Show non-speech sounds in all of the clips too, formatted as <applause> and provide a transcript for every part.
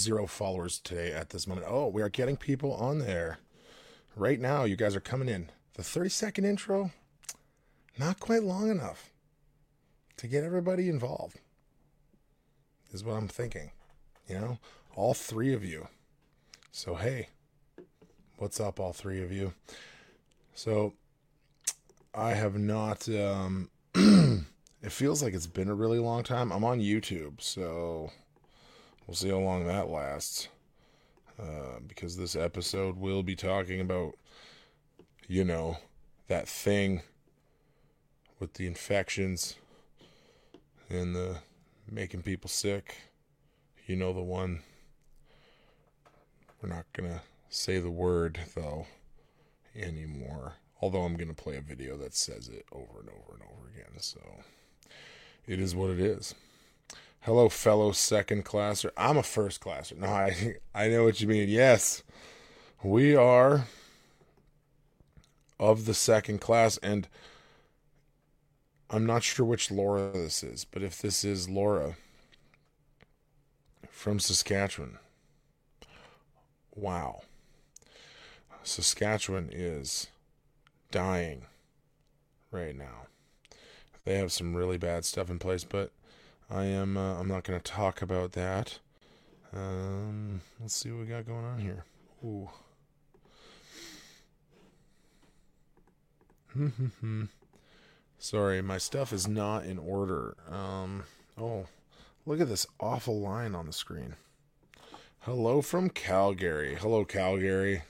Zero followers today at this moment. Oh, we are getting people on there. Right now, you guys are coming in. The 30 second intro, not quite long enough to get everybody involved, is what I'm thinking. You know, all three of you. So, hey, what's up, all three of you? So, I have not, um, <clears throat> it feels like it's been a really long time. I'm on YouTube, so We'll see how long that lasts. Uh, because this episode will be talking about, you know, that thing with the infections and the making people sick. You know, the one. We're not going to say the word, though, anymore. Although I'm going to play a video that says it over and over and over again. So it is what it is. Hello, fellow second classer. I'm a first classer. No, I I know what you mean. Yes, we are of the second class, and I'm not sure which Laura this is, but if this is Laura from Saskatchewan, wow, Saskatchewan is dying right now. They have some really bad stuff in place, but I am. Uh, I'm not going to talk about that. Um, let's see what we got going on here. Ooh. <laughs> Sorry, my stuff is not in order. Um, oh, look at this awful line on the screen. Hello from Calgary. Hello, Calgary.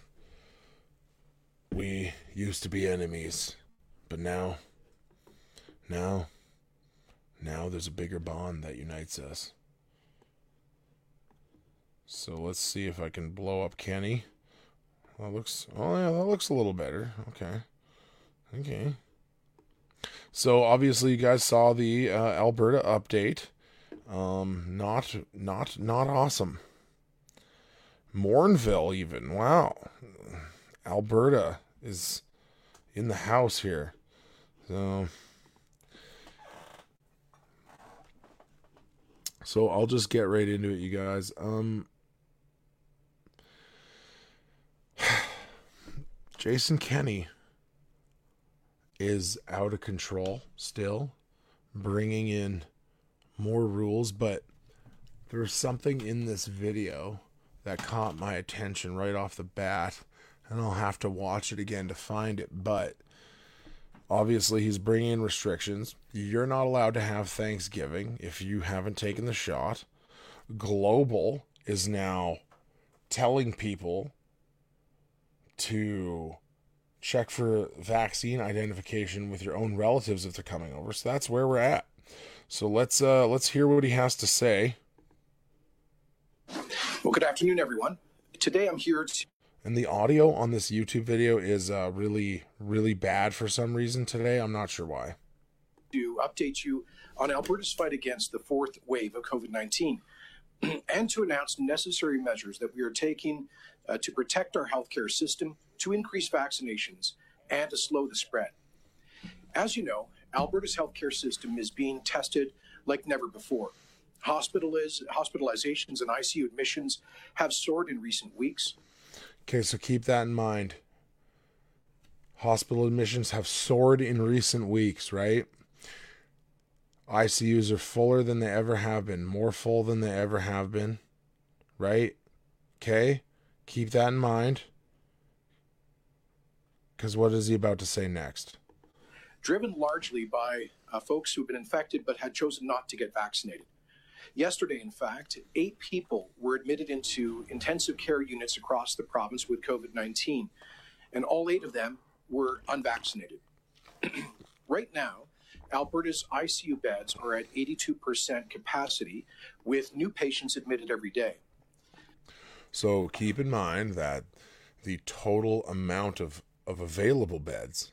We used to be enemies, but now, now, now there's a bigger bond that unites us. So let's see if I can blow up Kenney. That looks, oh yeah, that looks a little better. Okay. Okay. So obviously you guys saw the uh, Alberta update. Um, not, not, not awesome. Morinville even. Wow. Alberta is in the house here. So So I'll just get right into it, you guys. Um, <sighs> Jason Kenney is out of control still, bringing in more rules, but there's something in this video that caught my attention right off the bat, and I'll have to watch it again to find it, but Obviously, he's bringing in restrictions. You're not allowed to have Thanksgiving if you haven't taken the shot. Global is now telling people to check for vaccine identification with your own relatives if they're coming over. So that's where we're at. So let's uh, let's hear what he has to say. Well, good afternoon, everyone. Today I'm here to and the audio on this YouTube video is uh, really, really bad for some reason today. I'm not sure why. To update you on Alberta's fight against the fourth wave of COVID 19 <clears throat> and to announce necessary measures that we are taking uh, to protect our healthcare system, to increase vaccinations, and to slow the spread. As you know, Alberta's healthcare system is being tested like never before. Hospitaliz- hospitalizations and ICU admissions have soared in recent weeks. Okay, so keep that in mind. Hospital admissions have soared in recent weeks, right? ICUs are fuller than they ever have been, more full than they ever have been, right? Okay, keep that in mind. Because what is he about to say next? Driven largely by uh, folks who've been infected but had chosen not to get vaccinated. Yesterday, in fact, eight people were admitted into intensive care units across the province with COVID 19, and all eight of them were unvaccinated. <clears throat> right now, Alberta's ICU beds are at 82% capacity with new patients admitted every day. So keep in mind that the total amount of, of available beds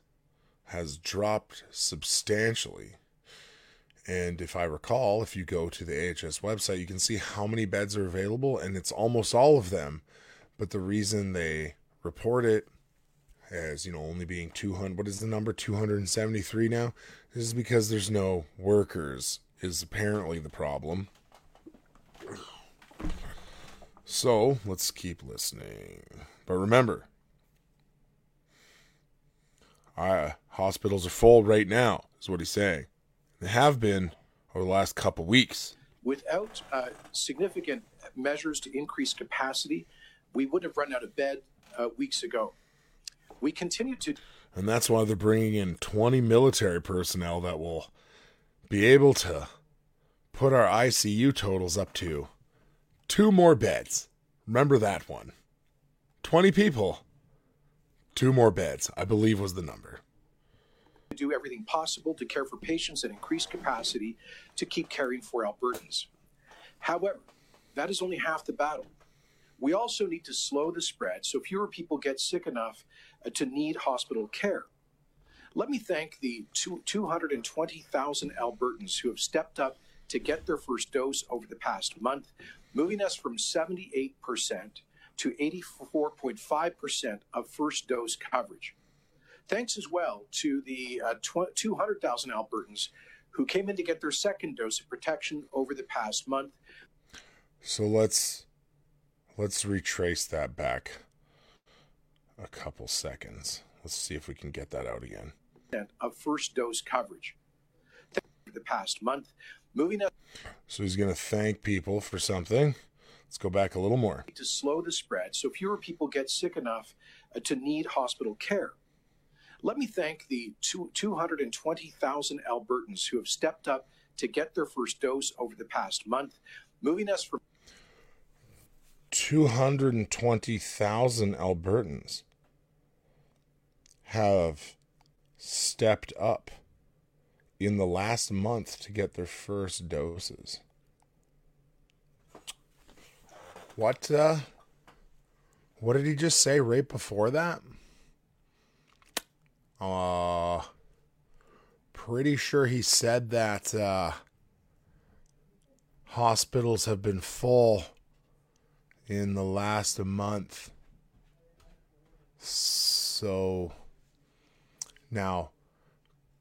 has dropped substantially and if I recall, if you go to the AHS website, you can see how many beds are available, and it's almost all of them. But the reason they report it as, you know, only being 200, what is the number? 273 now? This is because there's no workers, is apparently the problem. So let's keep listening. But remember, our hospitals are full right now, is what he's saying. They have been over the last couple weeks. Without uh, significant measures to increase capacity, we would have run out of bed uh, weeks ago. We continue to. And that's why they're bringing in 20 military personnel that will be able to put our ICU totals up to two more beds. Remember that one. 20 people, two more beds, I believe was the number. Do everything possible to care for patients and increase capacity to keep caring for Albertans. However, that is only half the battle. We also need to slow the spread so fewer people get sick enough uh, to need hospital care. Let me thank the 220,000 Albertans who have stepped up to get their first dose over the past month, moving us from 78% to 84.5% of first dose coverage. Thanks as well to the uh, 200,000 Albertans who came in to get their second dose of protection over the past month. So let's let's retrace that back a couple seconds. Let's see if we can get that out again. Of first dose coverage. The past month, moving up. So he's going to thank people for something. Let's go back a little more. To slow the spread so fewer people get sick enough uh, to need hospital care. Let me thank the two, 220,000 Albertans who have stepped up to get their first dose over the past month, moving us from 220,000 Albertans have stepped up in the last month to get their first doses. What uh what did he just say right before that? Uh pretty sure he said that uh hospitals have been full in the last month. So now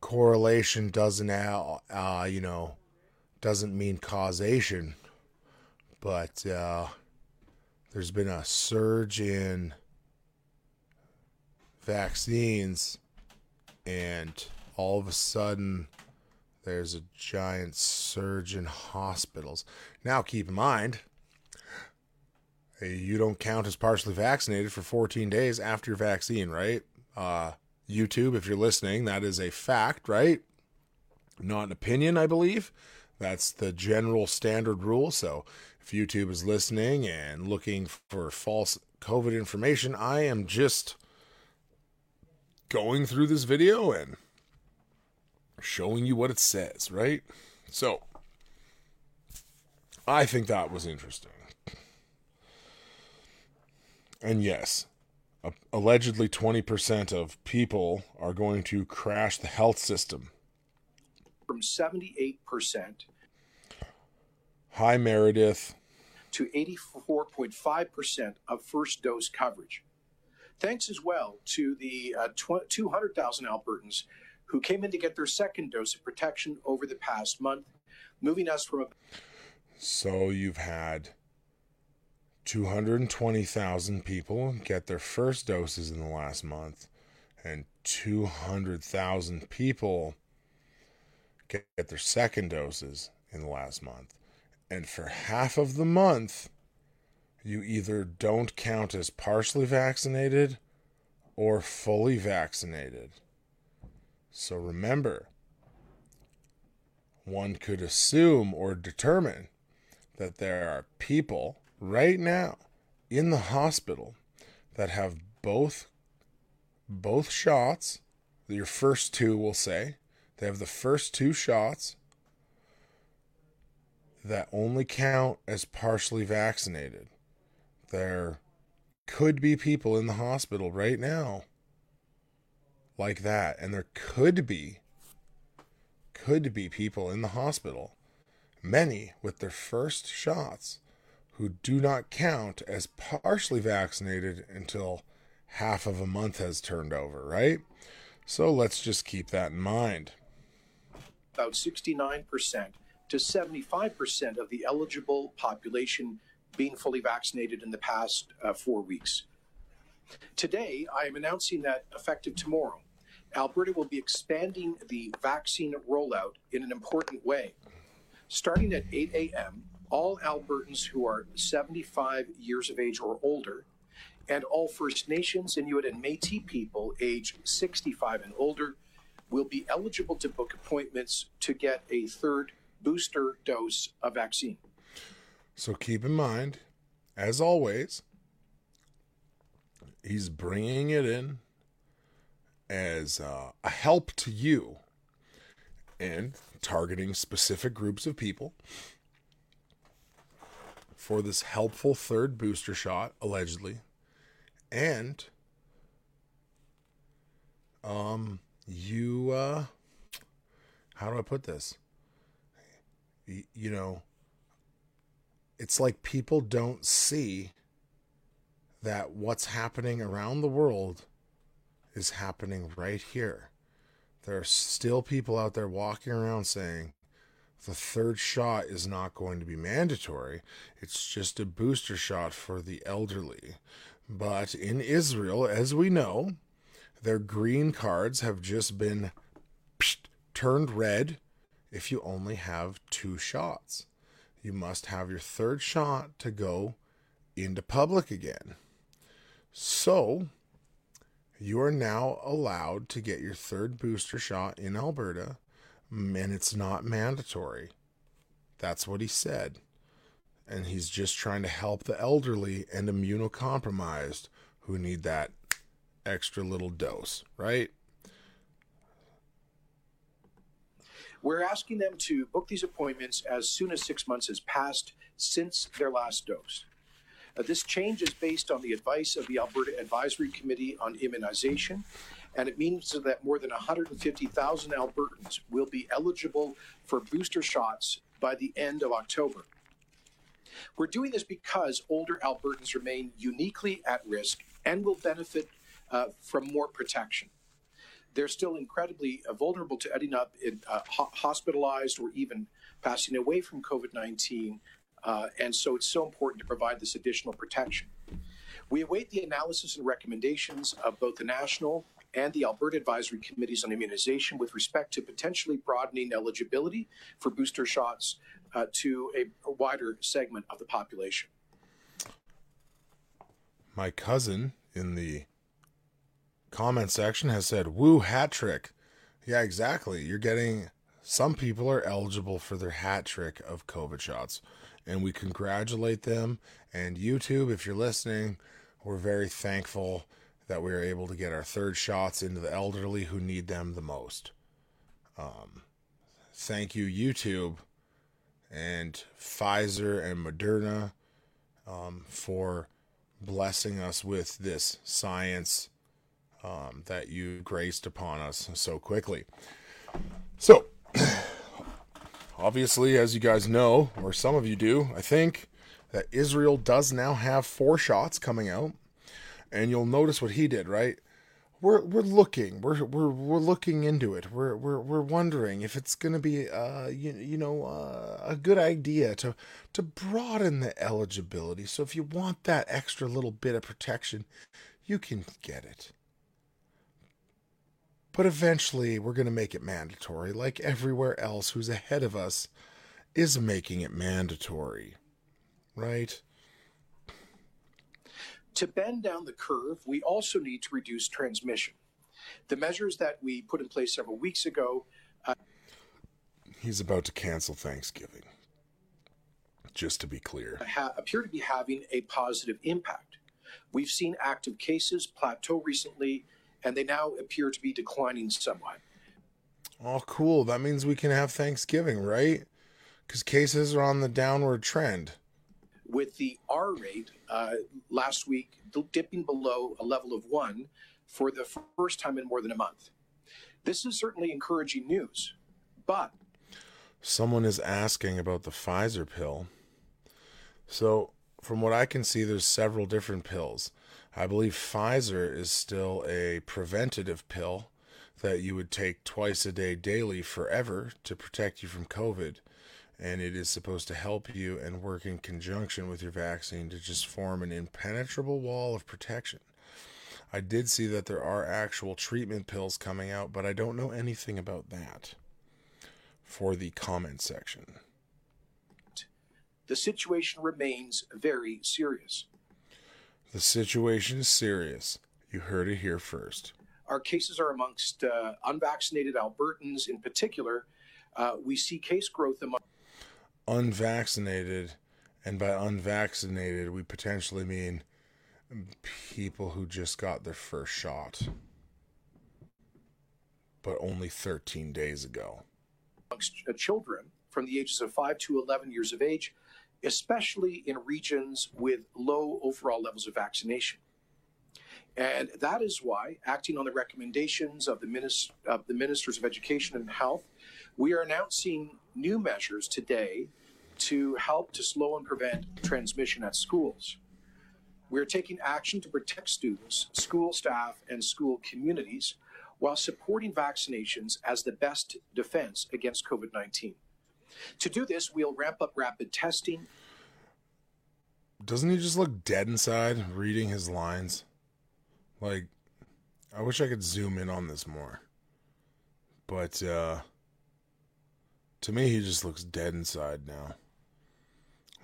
correlation doesn't uh, you know doesn't mean causation, but uh, there's been a surge in vaccines, and all of a sudden there's a giant surge in hospitals. Now, keep in mind, you don't count as partially vaccinated for 14 days after your vaccine, right? Uh, YouTube, if you're listening, that is a fact, right? Not an opinion, I believe. That's the general standard rule. So if YouTube is listening and looking for false COVID information, I am just going through this video and showing you what it says, right? So I think that was interesting. And yes, allegedly 20% of people are going to crash the health system. From 78%. Hi, Meredith. To 84.5% of first dose coverage. Thanks as well to the uh, 200,000 Albertans who came in to get their second dose of protection over the past month, moving us from a. So you've had 220,000 people get their first doses in the last month, and 200,000 people get their second doses in the last month. And for half of the month, you either don't count as partially vaccinated or fully vaccinated. So remember, one could assume or determine that there are people right now in the hospital that have both both shots, your first two will say, they have the first two shots that only count as partially vaccinated. There could be people in the hospital right now like that and there could be could be people in the hospital many with their first shots who do not count as partially vaccinated until half of a month has turned over, right? So let's just keep that in mind. About 69% to 75% of the eligible population being fully vaccinated in the past uh, four weeks. Today, I am announcing that effective tomorrow, Alberta will be expanding the vaccine rollout in an important way. Starting at 8 a.m., all Albertans who are 75 years of age or older, and all First Nations, Inuit, and Metis people aged 65 and older will be eligible to book appointments to get a third booster dose of vaccine. So keep in mind, as always, he's bringing it in as uh, a help to you and targeting specific groups of people for this helpful third booster shot, allegedly. And um you uh how do I put this? Y- you know, it's like people don't see that what's happening around the world is happening right here. There are still people out there walking around saying the third shot is not going to be mandatory. It's just a booster shot for the elderly. But in Israel, as we know, their green cards have just been turned red if you only have two shots. You must have your third shot to go into public again. So, you are now allowed to get your third booster shot in Alberta, and it's not mandatory. That's what he said. And he's just trying to help the elderly and immunocompromised who need that extra little dose, right? We're asking them to book these appointments as soon as six months has passed since their last dose. Uh, this change is based on the advice of the Alberta Advisory Committee on Immunization, and it means that more than 150,000 Albertans will be eligible for booster shots by the end of October. We're doing this because older Albertans remain uniquely at risk and will benefit uh, from more protection. They're still incredibly uh, vulnerable to ending up in, uh, ho- hospitalized or even passing away from COVID 19. Uh, and so it's so important to provide this additional protection. We await the analysis and recommendations of both the National and the Alberta Advisory Committees on Immunization with respect to potentially broadening eligibility for booster shots uh, to a, a wider segment of the population. My cousin in the comment section has said, Woo, hat trick. Yeah, exactly. You're getting, some people are eligible for their hat trick of COVID shots. And we congratulate them. And YouTube, if you're listening, we're very thankful that we are able to get our third shots into the elderly who need them the most. Um, thank you, YouTube and Pfizer and Moderna, um, for blessing us with this science um, that you graced upon us so quickly. So, <sighs> obviously, as you guys know, or some of you do, I think that Israel does now have four shots coming out. And you'll notice what he did, right? We're we're looking, we're we're we're looking into it. We're we're we're wondering if it's going to be uh you, you know uh, a good idea to to broaden the eligibility. So if you want that extra little bit of protection, you can get it. But eventually, we're going to make it mandatory, like everywhere else who's ahead of us is making it mandatory. Right? To bend down the curve, we also need to reduce transmission. The measures that we put in place several weeks ago. Uh, He's about to cancel Thanksgiving. Just to be clear, ha- appear to be having a positive impact. We've seen active cases plateau recently, and they now appear to be declining somewhat. Oh, cool. That means we can have Thanksgiving, right? Because cases are on the downward trend. With the R rate uh, last week dipping below a level of one for the first time in more than a month. This is certainly encouraging news, but. Someone is asking about the Pfizer pill. So, from what I can see, there's several different pills. I believe Pfizer is still a preventative pill that you would take twice a day daily forever to protect you from COVID. and it is supposed to help you and work in conjunction with your vaccine to just form an impenetrable wall of protection. I did see that there are actual treatment pills coming out, but I don't know anything about that for the comment section. The situation remains very serious. The situation is serious. You heard it here first. Our cases are amongst uh, unvaccinated Albertans in particular. Uh, we see case growth among unvaccinated, and by unvaccinated, we potentially mean people who just got their first shot, but only 13 days ago. Amongst uh, children from the ages of 5 to 11 years of age, especially in regions with low overall levels of vaccination. And that is why, acting on the recommendations of the, of the Ministers of Education and Health, we are announcing new measures today to help to slow and prevent transmission at schools. We are taking action to protect students, school staff, and school communities while supporting vaccinations as the best defense against COVID 19. To do this, we'll ramp up rapid testing. Doesn't he just look dead inside reading his lines? Like, I wish I could zoom in on this more. But, uh, to me, he just looks dead inside now.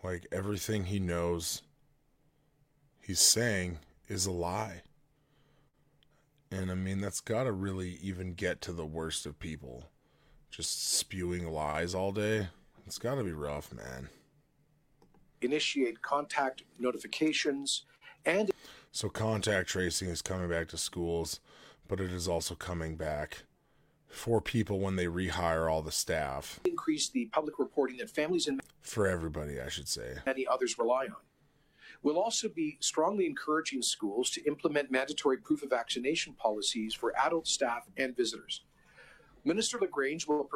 Like, everything he knows he's saying is a lie. And I mean, that's got to really even get to the worst of people. Just spewing lies all day. It's got to be rough, man. Initiate contact notifications and. So, contact tracing is coming back to schools, but it is also coming back for people when they rehire all the staff. Increase the public reporting that families and. For everybody, I should say. Many others rely on. We'll also be strongly encouraging schools to implement mandatory proof of vaccination policies for adult staff and visitors. Minister LaGrange will.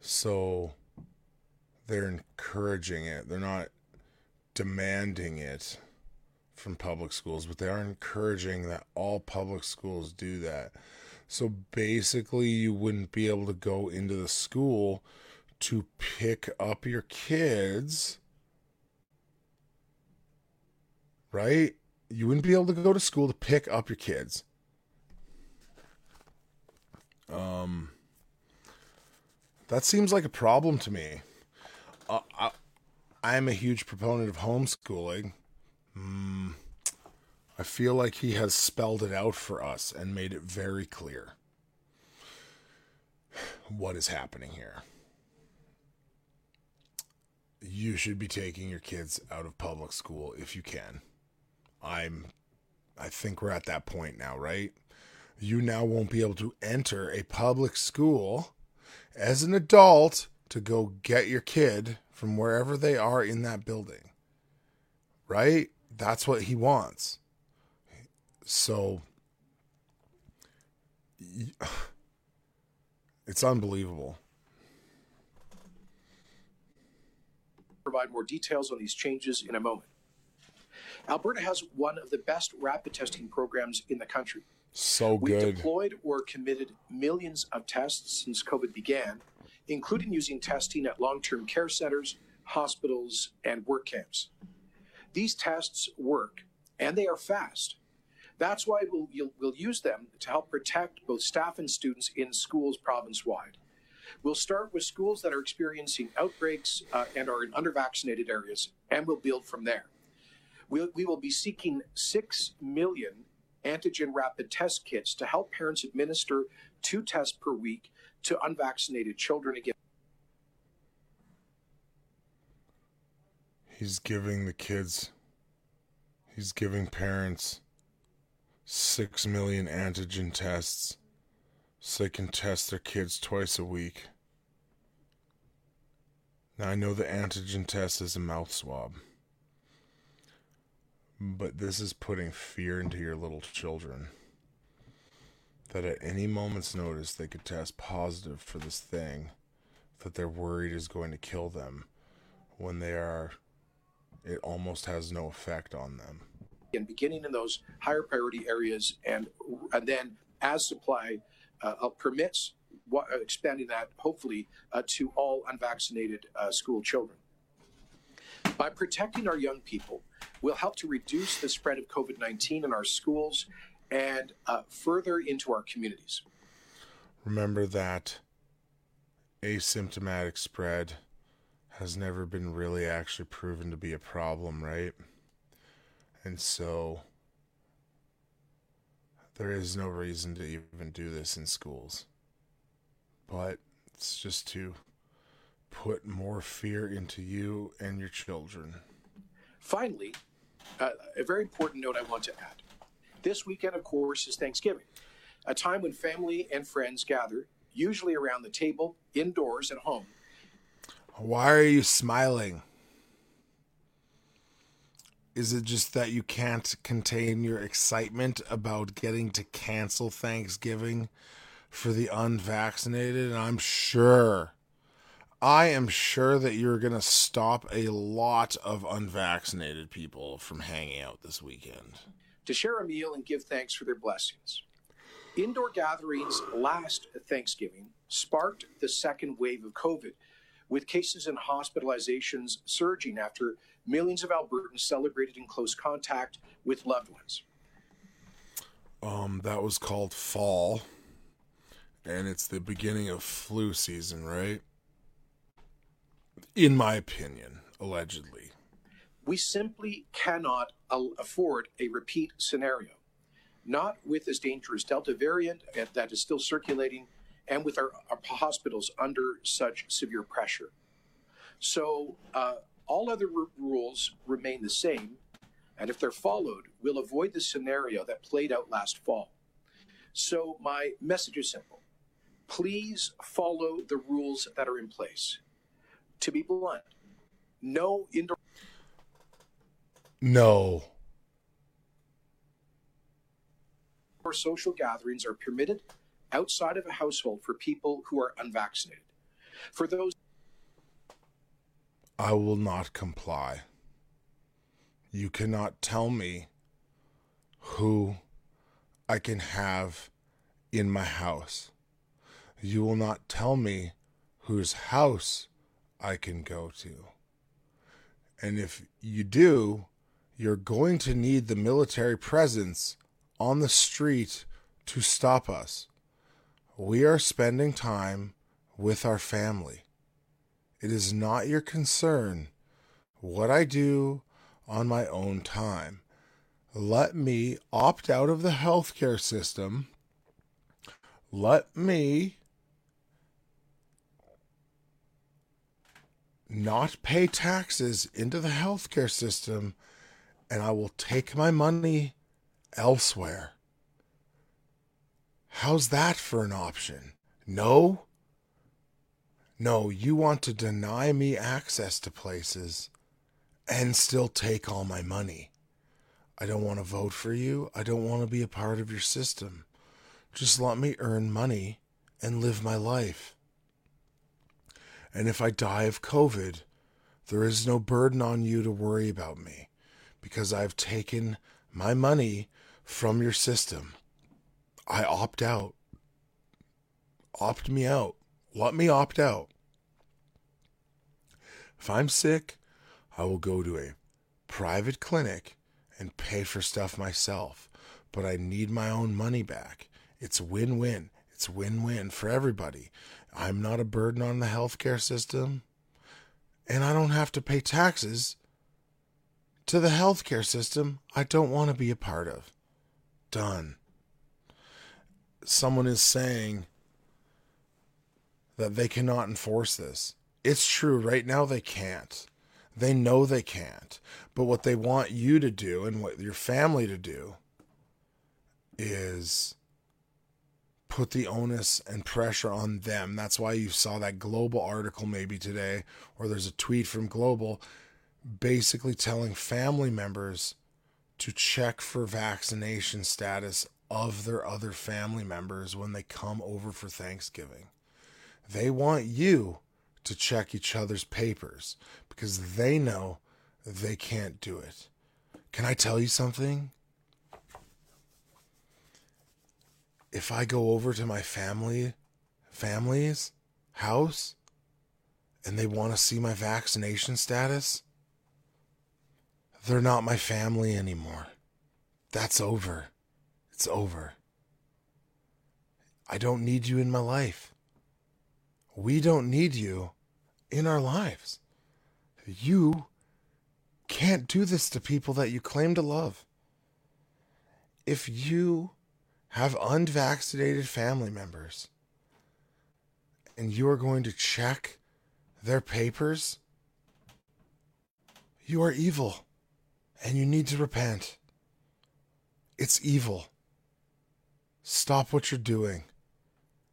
So they're encouraging it. They're not demanding it from public schools, but they are encouraging that all public schools do that. So basically, you wouldn't be able to go into the school to pick up your kids right? You wouldn't be able to go to school to pick up your kids. Um, that seems like a problem to me. Uh, I, I'm a huge proponent of homeschooling. Mm, I feel like he has spelled it out for us and made it very clear what is happening here. You should be taking your kids out of public school if you can. I'm I think we're at that point now, right? You now won't be able to enter a public school as an adult to go get your kid from wherever they are in that building. Right? That's what he wants. So <sighs> it's unbelievable. Provide more details on these changes in a moment. Alberta has one of the best rapid testing programs in the country. So We've good. deployed or committed millions of tests since COVID began, including using testing at long term care centers, hospitals, and work camps. These tests work and they are fast. That's why we'll, we'll use them to help protect both staff and students in schools province wide. We'll start with schools that are experiencing outbreaks uh, and are in undervaccinated areas, and we'll build from there. We, we will be seeking 6 million antigen rapid test kits to help parents administer two tests per week to unvaccinated children again. He's giving the kids, he's giving parents 6 million antigen tests so they can test their kids twice a week. Now, I know the antigen test is a mouth swab. But this is putting fear into your little children. That at any moment's notice they could test positive for this thing that they're worried is going to kill them when they are, it almost has no effect on them. And beginning in those higher priority areas, and and then as supply uh, permits, uh, expanding that hopefully uh, to all unvaccinated uh, school children. By protecting our young people, we'll help to reduce the spread of COVID 19 in our schools and uh, further into our communities. Remember that asymptomatic spread has never been really actually proven to be a problem, right? And so there is no reason to even do this in schools. But it's just to put more fear into you and your children. Finally, uh, a very important note I want to add. This weekend, of course, is Thanksgiving, a time when family and friends gather, usually around the table, indoors, at home. Why are you smiling? Is it just that you can't contain your excitement about getting to cancel Thanksgiving for the unvaccinated? And I'm sure, I am sure that you're going to stop a lot of unvaccinated people from hanging out this weekend. To share a meal and give thanks for their blessings. Indoor gatherings last Thanksgiving sparked the second wave of COVID, with cases and hospitalizations surging after millions of Albertans celebrated in close contact with loved ones. Um, that was called fall, and it's the beginning of flu season, right? In my opinion, allegedly. We simply cannot afford a repeat scenario, not with this dangerous Delta variant that is still circulating and with our, our hospitals under such severe pressure. So, uh, all other r- rules remain the same, and if they're followed, we'll avoid the scenario that played out last fall. So, my message is simple please follow the rules that are in place. To be blunt, no indoor. No. Or social gatherings are permitted outside of a household for people who are unvaccinated. For those I will not comply. You cannot tell me who I can have in my house. You will not tell me whose house I can go to. And if you do, you're going to need the military presence on the street to stop us. We are spending time with our family. It is not your concern what I do on my own time. Let me opt out of the healthcare system. Let me not pay taxes into the healthcare system, and I will take my money elsewhere. How's that for an option? No? No, you want to deny me access to places and still take all my money. I don't want to vote for you. I don't want to be a part of your system. Just let me earn money and live my life. And if I die of COVID, there is no burden on you to worry about me because I've taken my money from your system. I opt out. Opt me out. Let me opt out. If I'm sick, I will go to a private clinic and pay for stuff myself. But I need my own money back. It's win win. It's win win for everybody. I'm not a burden on the healthcare system, and I don't have to pay taxes to the healthcare system I don't want to be a part of. Done. Someone is saying that they cannot enforce this. It's true. Right now, they can't. They know they can't. But what they want you to do and what your family to do is put the onus and pressure on them. That's why you saw that global article maybe today, or there's a tweet from Global basically telling family members to check for vaccination status of their other family members when they come over for Thanksgiving. They want you to check each other's papers because they know they can't do it. Can I tell you something? If I go over to my family families, house, and they want to see my vaccination status, they're not my family anymore. That's over. It's over. I don't need you in my life. We don't need you in our lives. You can't do this to people that you claim to love. If you have unvaccinated family members and you are going to check their papers, you are evil and you need to repent. It's evil. Stop what you're doing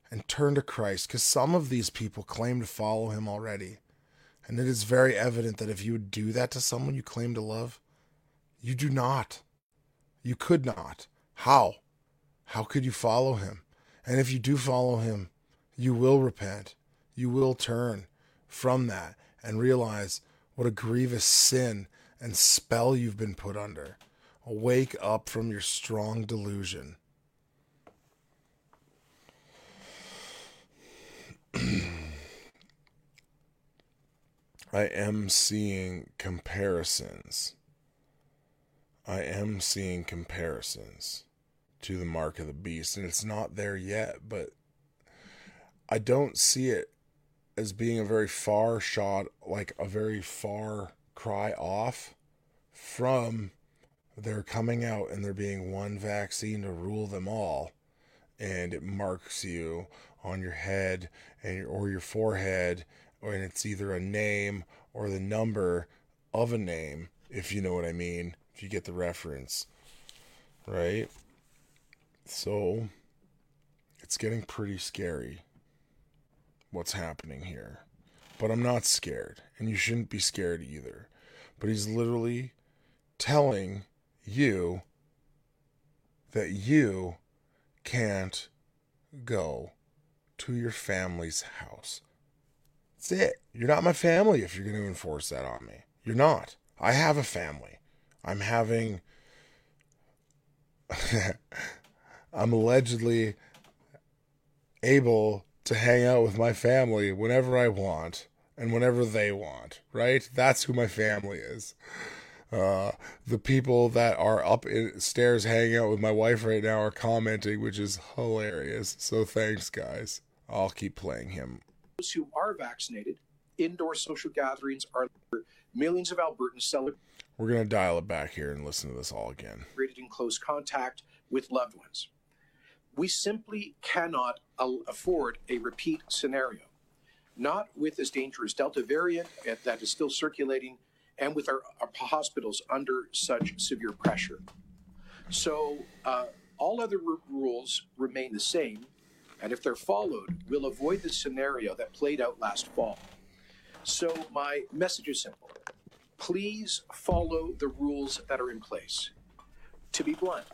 and turn to Christ because some of these people claim to follow him already. And it is very evident that if you would do that to someone you claim to love, you do not. You could not. How? How could you follow him? And if you do follow him, you will repent. You will turn from that and realize what a grievous sin and spell you've been put under. Wake up from your strong delusion. <clears throat> I am seeing comparisons. I am seeing comparisons to the mark of the beast, and it's not there yet, but I don't see it as being a very far shot, like a very far cry off from there coming out and there being one vaccine to rule them all, and it marks you on your head and or your forehead and it's either a name or the number of a name, if you know what I mean, if you get the reference. Right? So, it's getting pretty scary what's happening here. But I'm not scared, and you shouldn't be scared either. But he's literally telling you that you can't go to your family's house. That's it. You're not my family if you're going to enforce that on me. You're not. I have a family. I'm having. <laughs> <laughs> I'm allegedly able to hang out with my family whenever I want and whenever they want, right? That's who my family is. Uh, the people that are up in stairs hanging out with my wife right now are commenting, which is hilarious. So thanks, guys. I'll keep playing him those who are vaccinated, indoor social gatherings are millions of Albertans celebrating. We're going to dial it back here and listen to this all again. Created In close contact with loved ones. We simply cannot afford a repeat scenario, not with this dangerous Delta variant that is still circulating and with our, our hospitals under such severe pressure. So, uh, all other r- rules remain the same, and if they're followed, we'll avoid the scenario that played out last fall. So, my message is simple please follow the rules that are in place. To be blunt,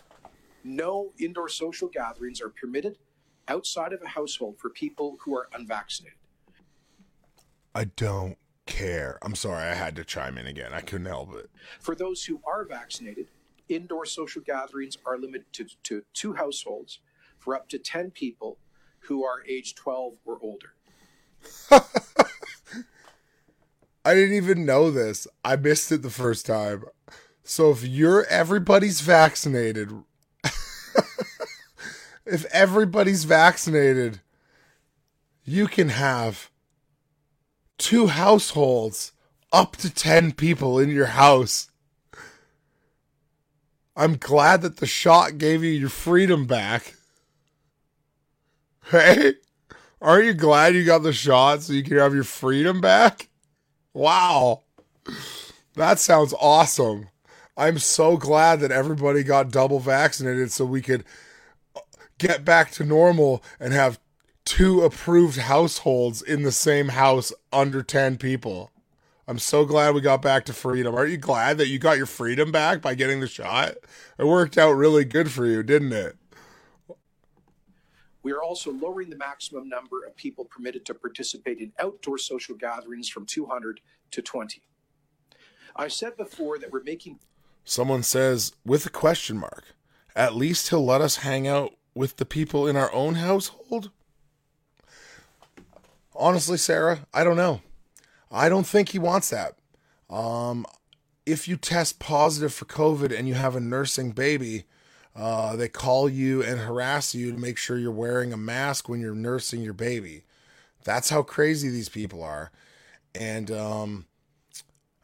no indoor social gatherings are permitted outside of a household for people who are unvaccinated. I don't care. I'm sorry, I had to chime in again. I couldn't help it. For those who are vaccinated, indoor social gatherings are limited to, to two households for up to 10 people who are age 12 or older. <laughs> I didn't even know this. I missed it the first time. So if you're everybody's vaccinated, if everybody's vaccinated, you can have two households, up to 10 people in your house. I'm glad that the shot gave you your freedom back. <laughs> Hey, aren't you glad you got the shot so you can have your freedom back? Wow. That sounds awesome. I'm so glad that everybody got double vaccinated so we could get back to normal and have two approved households in the same house under 10 people. I'm so glad we got back to freedom. Aren't you glad that you got your freedom back by getting the shot? It worked out really good for you, didn't it? We are also lowering the maximum number of people permitted to participate in outdoor social gatherings from 200 to 20. I said before that we're making. Someone says, with a question mark, at least he'll let us hang out with the people in our own household? Honestly, Sarah, I don't know. I don't think he wants that. Um, if you test positive for COVID and you have a nursing baby, uh, they call you and harass you to make sure you're wearing a mask when you're nursing your baby. That's how crazy these people are. And um,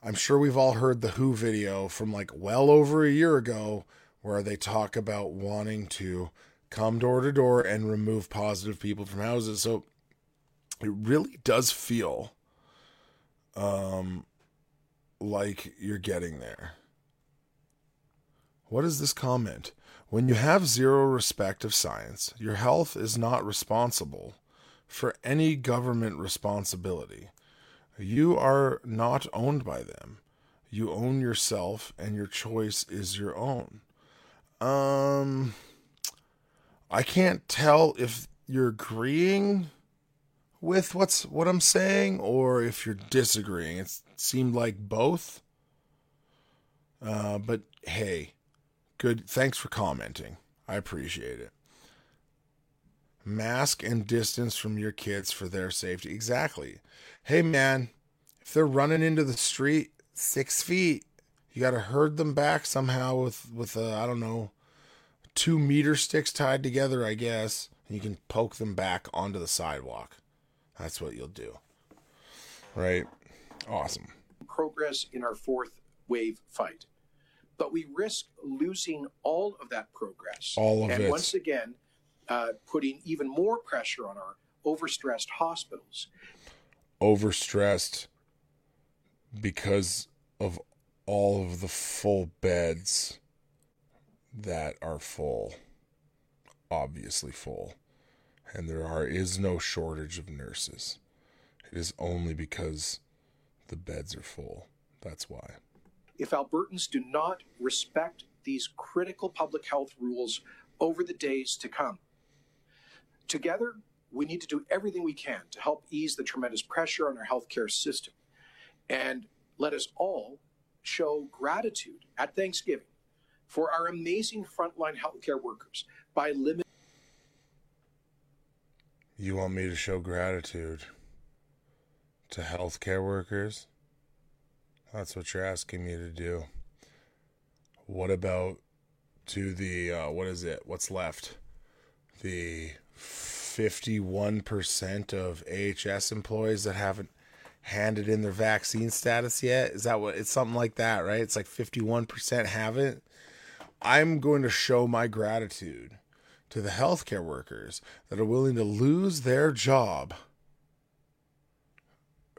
I'm sure we've all heard the WHO video from like well over a year ago where they talk about wanting to come door to door and remove positive people from houses. So it really does feel um, like you're getting there. What is this comment? When you have zero respect of science, your health is not responsible for any government responsibility. You are not owned by them. You own yourself and your choice is your own. Um I can't tell if you're agreeing with what's what I'm saying or if you're disagreeing. It seemed like both. Uh, but hey, good. Thanks for commenting. I appreciate it. Mask and distance from your kids for their safety. Exactly. Hey, man, if they're running into the street six feet, you got to herd them back somehow with with a I don't know two meter sticks tied together, I guess. And you can poke them back onto the sidewalk. That's what you'll do. Right? Awesome. Progress in our fourth wave fight. But we risk losing all of that progress. All of and it. And once again, uh, putting even more pressure on our overstressed hospitals. Overstressed because of all of the full beds that are full. Obviously full and there are is no shortage of nurses. It is only because the beds are full. That's why. If Albertans do not respect these critical public health rules over the days to come, together we need to do everything we can to help ease the tremendous pressure on our healthcare system. And let us all show gratitude at Thanksgiving for our amazing frontline healthcare workers by limiting you want me to show gratitude to healthcare workers? That's what you're asking me to do. What about to the, uh, what is it? What's left? The 51% of AHS employees that haven't handed in their vaccine status yet. Is that what it's something like that, right? It's like 51% haven't. I'm going to show my gratitude to the healthcare workers that are willing to lose their job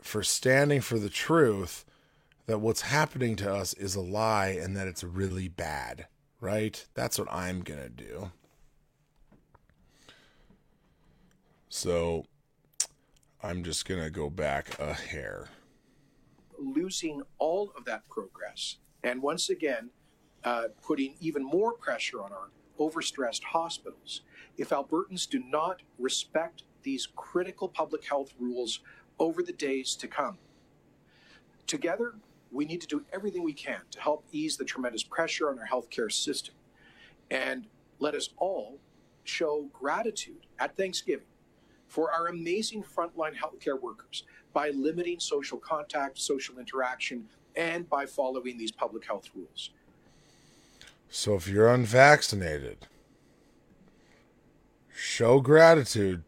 for standing for the truth that what's happening to us is a lie and that it's really bad, right? That's what I'm going to do. So I'm just going to go back a hair. Losing all of that progress. And once again, uh, putting even more pressure on our overstressed hospitals. If Albertans do not respect these critical public health rules over the days to come, together, we need to do everything we can to help ease the tremendous pressure on our healthcare system. And let us all show gratitude at Thanksgiving for our amazing frontline healthcare workers by limiting social contact, social interaction, and by following these public health rules. So if you're unvaccinated, show gratitude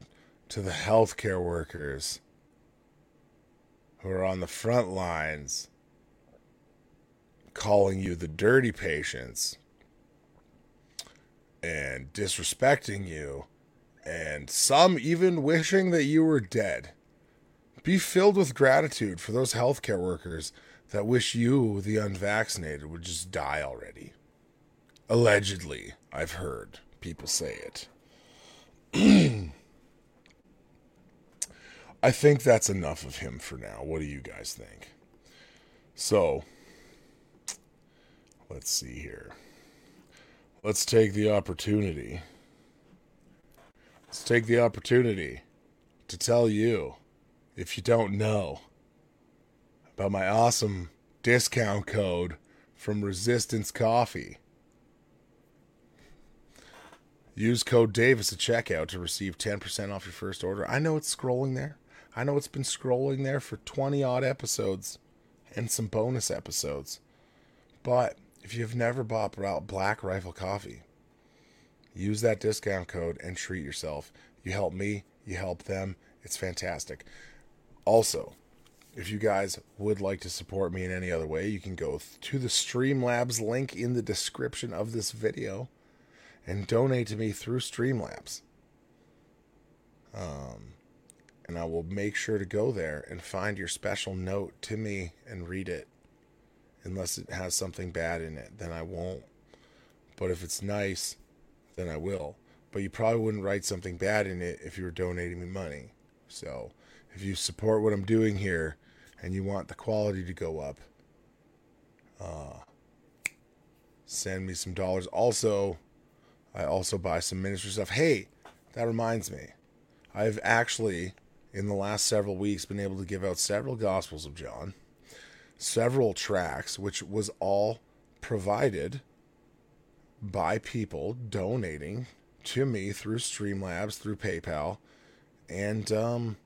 to the healthcare workers who are on the front lines calling you the dirty patients and disrespecting you and some even wishing that you were dead. Be filled with gratitude for those healthcare workers that wish you, the unvaccinated, would just die already. Allegedly, I've heard people say it. <clears throat> I think that's enough of him for now. What do you guys think? So, let's see here. Let's take the opportunity. Let's take the opportunity to tell you, if you don't know, about my awesome discount code from Resistance Coffee. Use code Davis at checkout to receive 10% off your first order. I know it's scrolling there. I know it's been scrolling there for 20 odd episodes and some bonus episodes. But if you've never bought Black Rifle Coffee, use that discount code and treat yourself. You help me, you help them. It's fantastic. Also, if you guys would like to support me in any other way, you can go to the Streamlabs link in the description of this video and donate to me through Streamlabs. Um, and I will make sure to go there and find your special note to me and read it. Unless it has something bad in it, then I won't. But if it's nice, then I will. But you probably wouldn't write something bad in it if you were donating me money. So if you support what I'm doing here and you want the quality to go up, uh, send me some dollars. Also, I also buy some ministry stuff. Hey, that reminds me. I've actually in the last several weeks been able to give out several Gospels of John, several tracts, which was all provided by people donating to me through Streamlabs, through PayPal, and um,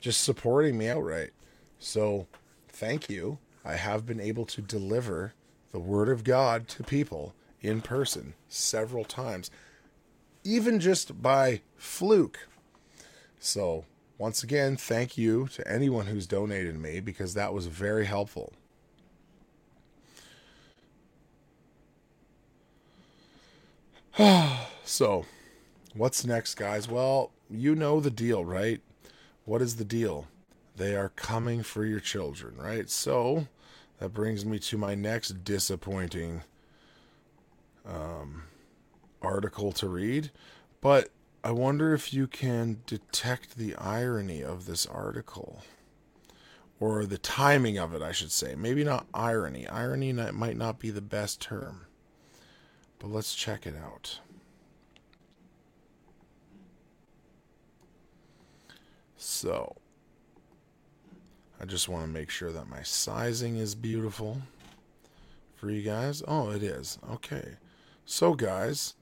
just supporting me outright. So, thank you. I have been able to deliver the Word of God to people in person several times, even just by fluke. So, once again, thank you to anyone who's donated me because that was very helpful. <sighs> so, what's next, guys? Well, you know the deal, right? What is the deal? They are coming for your children, right? So, that brings me to my next disappointing um, article to read. But I wonder if you can detect the irony of this article. Or the timing of it, I should say. Maybe not irony. Irony might not be the best term. But let's check it out. So, I just want to make sure that my sizing is beautiful for you guys. Oh, it is. Okay. So, guys,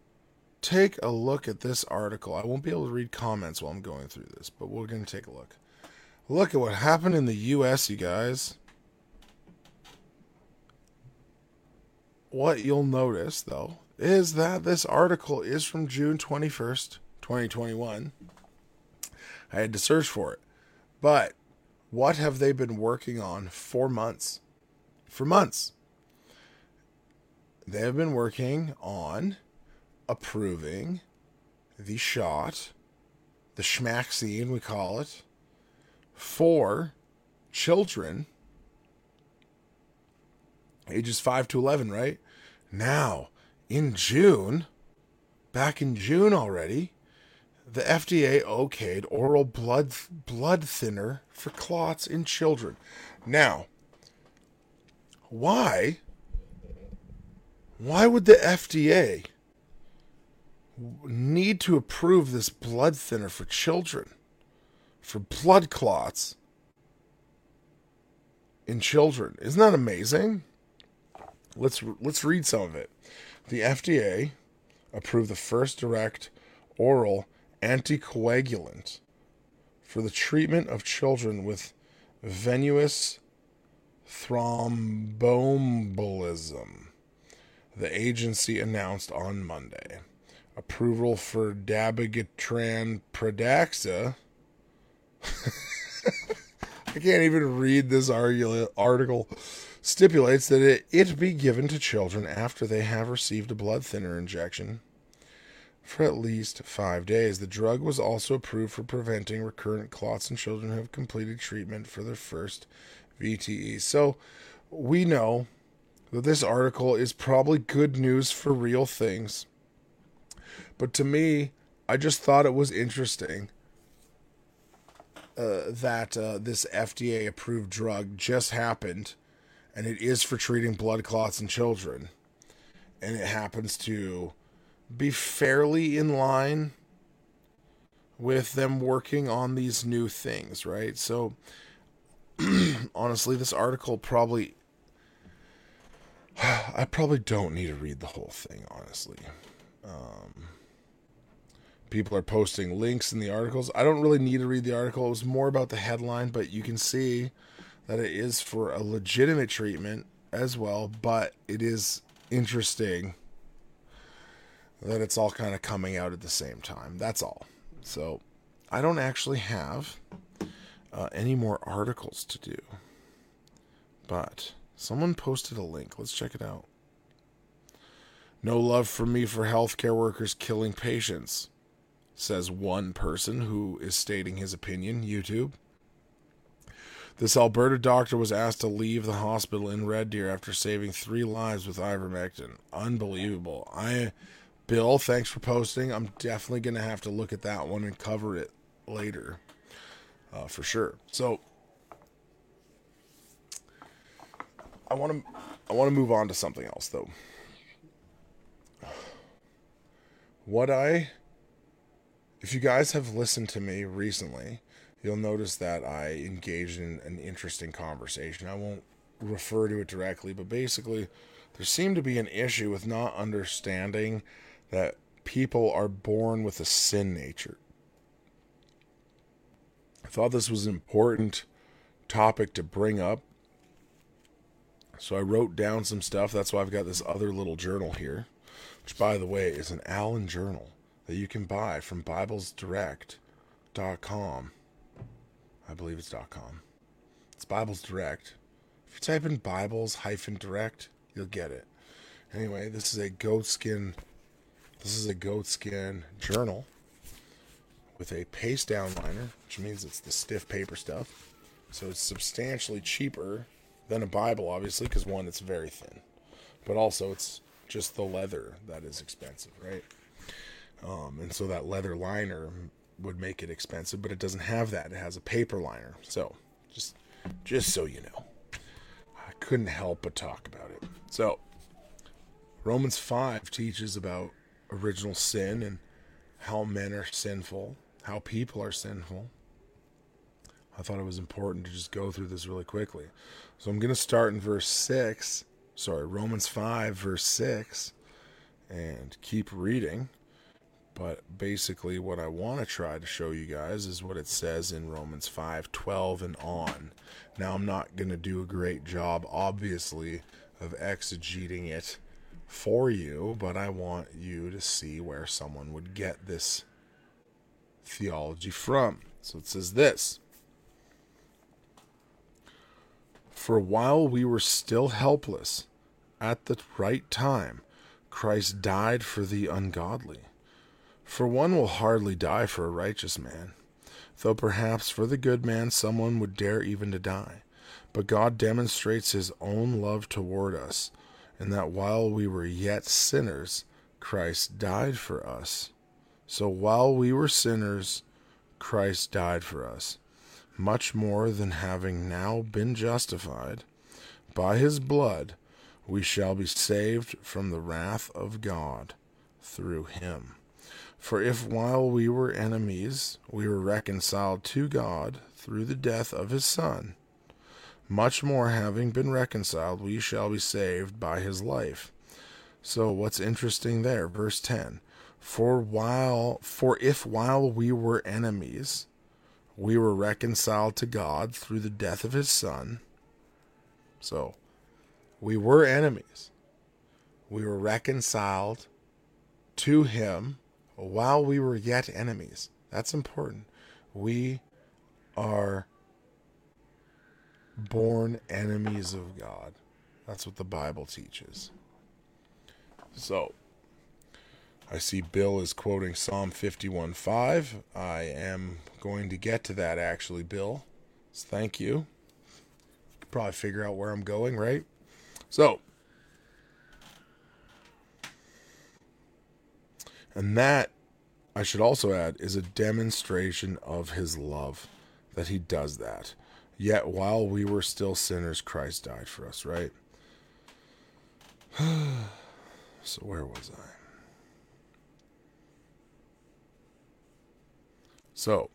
take a look at this article. I won't be able to read comments while I'm going through this, but we're going to take a look. Look at what happened in the U.S., you guys. What you'll notice, though, is that this article is from June 21st, 2021. I had to search for it. But what have they been working on for months? For months. They have been working on approving the shot, the schmack scene, we call it, for children ages 5 to 11, right? Now, in June, back in June already, the FDA okayed oral blood blood thinner for clots in children. Now, why why would the FDA need to approve this blood thinner for children for blood clots in children. Isn't that amazing? Let's let's read some of it. The FDA approved the first direct oral anticoagulant for the treatment of children with venous thromboembolism. The agency announced on Monday approval for dabigatran Pradaxa. <laughs> I can't even read this article. Stipulates that it, it be given to children after they have received a blood thinner injection for at least five days. The drug was also approved for preventing recurrent clots in children who have completed treatment for their first VTE. So we know that this article is probably good news for real things. But to me, I just thought it was interesting uh, that uh, this FDA approved drug just happened and it is for treating blood clots in children. And it happens to be fairly in line with them working on these new things, right? So, <clears throat> honestly, this article probably. <sighs> I probably don't need to read the whole thing, honestly. Um, people are posting links in the articles. I don't really need to read the article. It was more about the headline, but you can see that it is for a legitimate treatment as well, but it is interesting that it's all kind of coming out at the same time. That's all. So I don't actually have uh, any more articles to do, but someone posted a link. Let's check it out. No love from me for healthcare workers killing patients, says one person who is stating his opinion. YouTube. This Alberta doctor was asked to leave the hospital in Red Deer after saving three lives with ivermectin. Unbelievable. I, Bill, thanks for posting. I'm definitely going to have to look at that one and cover it later, uh, for sure. So, I want to, I want to move on to something else though. What I, if you guys have listened to me recently, you'll notice that I engaged in an interesting conversation. I won't refer to it directly, but basically, there seemed to be an issue with not understanding that people are born with a sin nature. I thought this was an important topic to bring up. So I wrote down some stuff. That's why I've got this other little journal here which, by the way, is an Allan journal that you can buy from BiblesDirect.com. I believe it's .com. It's Bibles Direct. If you type in Bibles hyphen Direct, you'll get it. Anyway, this is a goatskin. This is a goatskin journal with a paste down liner, which means it's the stiff paper stuff. So it's substantially cheaper than a Bible, obviously, because one, it's very thin, but also it's just the leather that is expensive, right? Um, and so that leather liner would make it expensive, but it doesn't have that. It has a paper liner. So just just so you know, I couldn't help but talk about it. So Romans five teaches about original sin and how men are sinful, how people are sinful. I thought it was important to just go through this really quickly. So I'm going to start in verse 6 sorry, Romans 5, verse 6, and keep reading. But basically, what I want to try to show you guys is what it says in Romans 5 12 and on. Now, I'm not going to do a great job, obviously, of exegeting it for you, but I want you to see where someone would get this theology from. So it says this For while we were still helpless, at the right time, Christ died for the ungodly. For one will hardly die for a righteous man, though perhaps for the good man someone would dare even to die. But God demonstrates his own love toward us, in that while we were yet sinners, Christ died for us. So while we were sinners, Christ died for us much more than having now been justified by his blood, we shall be saved from the wrath of God through him. For if while we were enemies we were reconciled to God through the death of his Son, much more having been reconciled, we shall be saved by his life. So what's interesting there? Verse 10 For while, for if while we were enemies, we were reconciled to God through the death of his son. So, we were enemies. We were reconciled to him while we were yet enemies. That's important. We are born enemies of God. That's what the Bible teaches. So, I see Bill is quoting Psalm 51:5. I am going to get to that actually, Bill. So thank you. you can probably figure out where I'm going, right? So, and that I should also add is a demonstration of his love that he does that. Yet while we were still sinners, Christ died for us, right? <sighs> so where was I? So,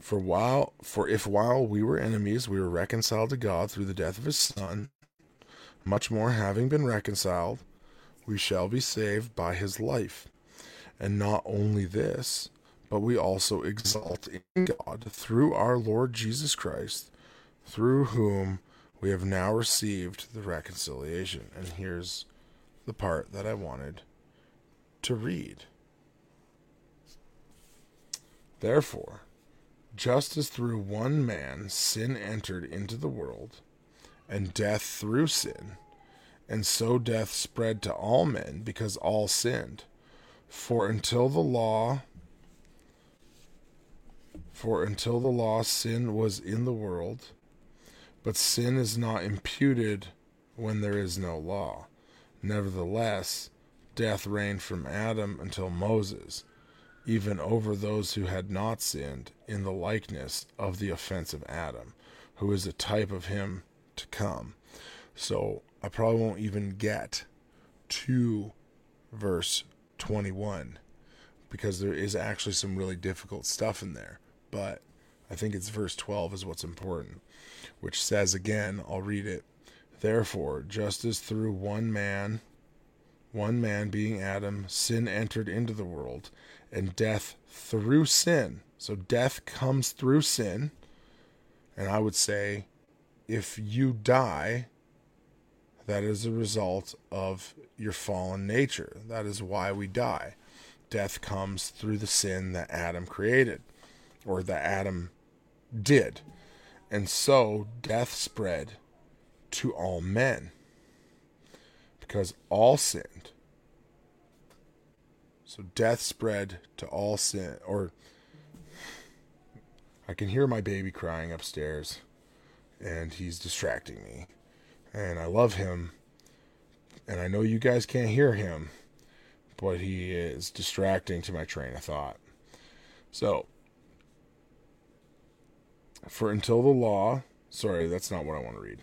for while for if while we were enemies we were reconciled to God through the death of his son, much more having been reconciled, we shall be saved by his life. And not only this, but we also exalt in God through our Lord Jesus Christ, through whom we have now received the reconciliation. And here's the part that I wanted to read. Therefore, just as through one man sin entered into the world, and death through sin, and so death spread to all men because all sinned. For until the law for until the law sin was in the world, but sin is not imputed when there is no law. Nevertheless, death reigned from Adam until Moses, even over those who had not sinned, in the likeness of the offense of Adam, who is a type of him to come. So I probably won't even get to verse 21 because there is actually some really difficult stuff in there. But I think it's verse 12 is what's important, which says again, I'll read it. Therefore, just as through one man, one man being Adam, sin entered into the world, and death through sin. So death comes through sin. And I would say if you die, that is a result of your fallen nature. That is why we die. Death comes through the sin that Adam created, or that Adam did. And so death spread to all men because all sinned. So death spread to all sin, or I can hear my baby crying upstairs and he's distracting me. And I love him, and I know you guys can't hear him, but he is distracting to my train of thought. So, for until the law, sorry, that's not what I want to read.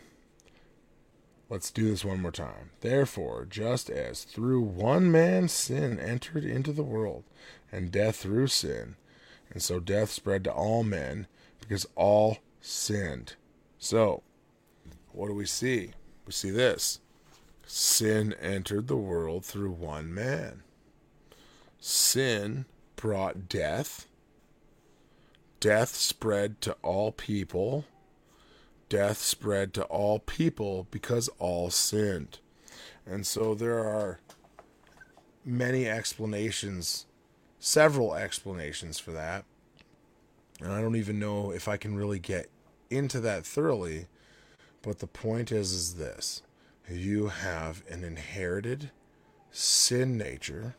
Let's do this one more time. Therefore, just as through one man sin entered into the world, and death through sin, and so death spread to all men, because all sinned. So, what do we see? We see this sin entered the world through one man. Sin brought death. Death spread to all people. Death spread to all people because all sinned. And so there are many explanations, several explanations for that. And I don't even know if I can really get into that thoroughly, but the point is is this. You have an inherited sin nature